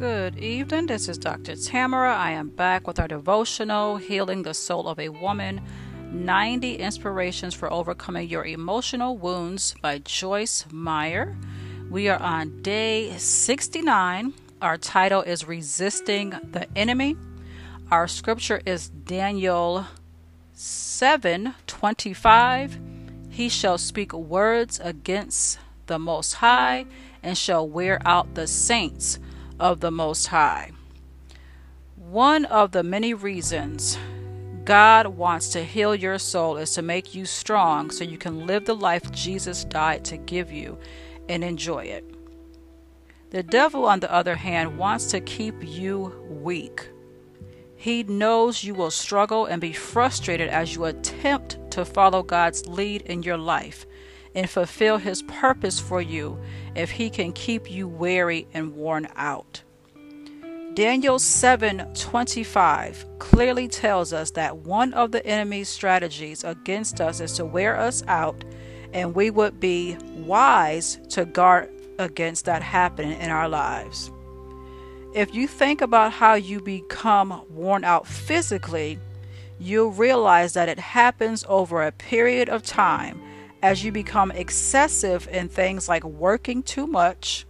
Good evening. This is Dr. Tamara. I am back with our devotional, Healing the Soul of a Woman 90 Inspirations for Overcoming Your Emotional Wounds by Joyce Meyer. We are on day 69. Our title is Resisting the Enemy. Our scripture is Daniel 7 25. He shall speak words against the Most High and shall wear out the saints of the Most High. One of the many reasons God wants to heal your soul is to make you strong so you can live the life Jesus died to give you and enjoy it. The devil, on the other hand, wants to keep you weak. He knows you will struggle and be frustrated as you attempt to follow God's lead in your life and fulfill his purpose for you if he can keep you weary and worn out. Daniel 7:25 clearly tells us that one of the enemy's strategies against us is to wear us out and we would be wise to guard against that happening in our lives. If you think about how you become worn out physically, you'll realize that it happens over a period of time as you become excessive in things like working too much,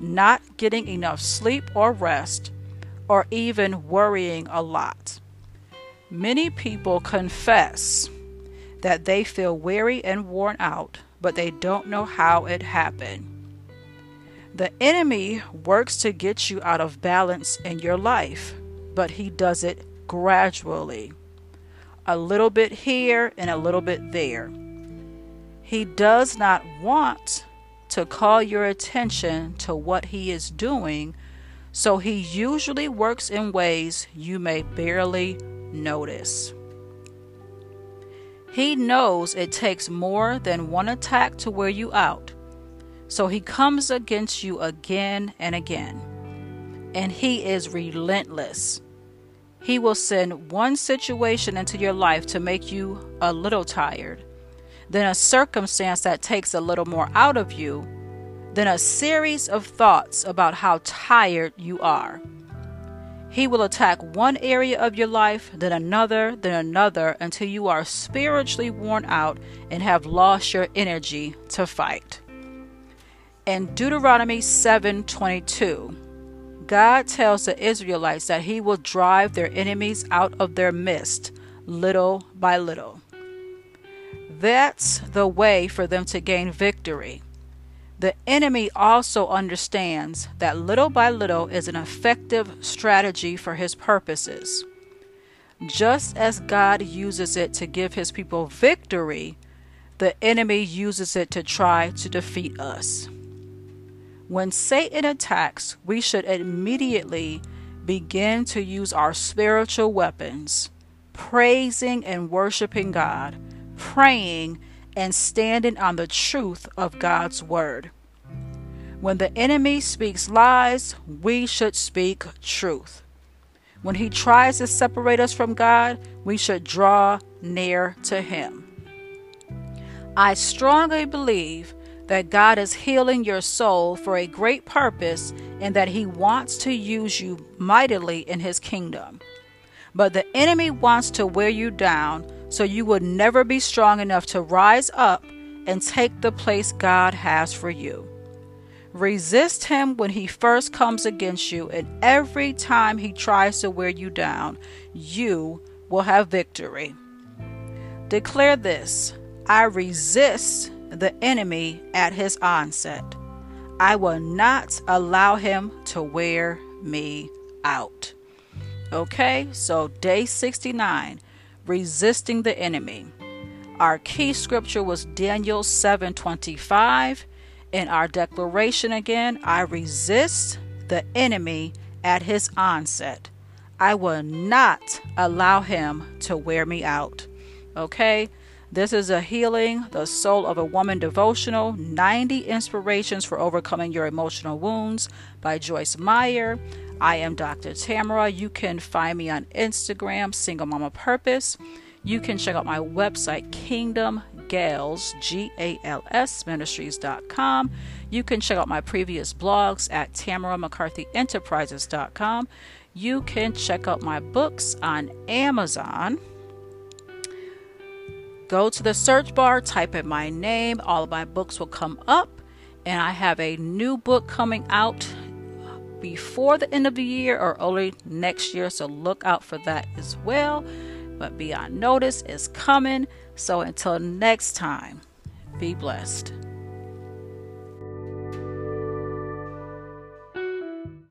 not getting enough sleep or rest, or even worrying a lot. Many people confess that they feel weary and worn out, but they don't know how it happened. The enemy works to get you out of balance in your life, but he does it gradually. A little bit here and a little bit there. He does not want to call your attention to what he is doing, so he usually works in ways you may barely notice. He knows it takes more than one attack to wear you out, so he comes against you again and again. And he is relentless. He will send one situation into your life to make you a little tired then a circumstance that takes a little more out of you, than a series of thoughts about how tired you are. He will attack one area of your life, then another, then another, until you are spiritually worn out and have lost your energy to fight. In Deuteronomy 7:22, God tells the Israelites that he will drive their enemies out of their midst little by little. That's the way for them to gain victory. The enemy also understands that little by little is an effective strategy for his purposes. Just as God uses it to give his people victory, the enemy uses it to try to defeat us. When Satan attacks, we should immediately begin to use our spiritual weapons, praising and worshiping God praying, and standing on the truth of God's word. When the enemy speaks lies, we should speak truth. When he tries to separate us from God, we should draw near to him. I strongly believe that God is healing your soul for a great purpose and that he wants to use you mightily in his kingdom. But the enemy wants to wear you down so you would never be strong enough to rise up and take the place God has for you. Resist him when he first comes against you, and every time he tries to wear you down, you will have victory. Declare this I resist the enemy at his onset. I will not allow him to wear me out. Okay, so day 69 resisting the enemy. Our key scripture was Daniel 7:25 and our declaration again, I resist the enemy at his onset. I will not allow him to wear me out. Okay? This is a healing the soul of a woman devotional 90 inspirations for overcoming your emotional wounds by Joyce Meyer. I am Dr. Tamara. You can find me on Instagram, Single Mama Purpose. You can check out my website, Kingdom Gals, G A L S Ministries.com. You can check out my previous blogs at TamaraMcCarthyEnterprises.com. You can check out my books on Amazon. Go to the search bar, type in my name, all of my books will come up. And I have a new book coming out before the end of the year or early next year, so look out for that as well. But Beyond Notice is coming. So until next time, be blessed.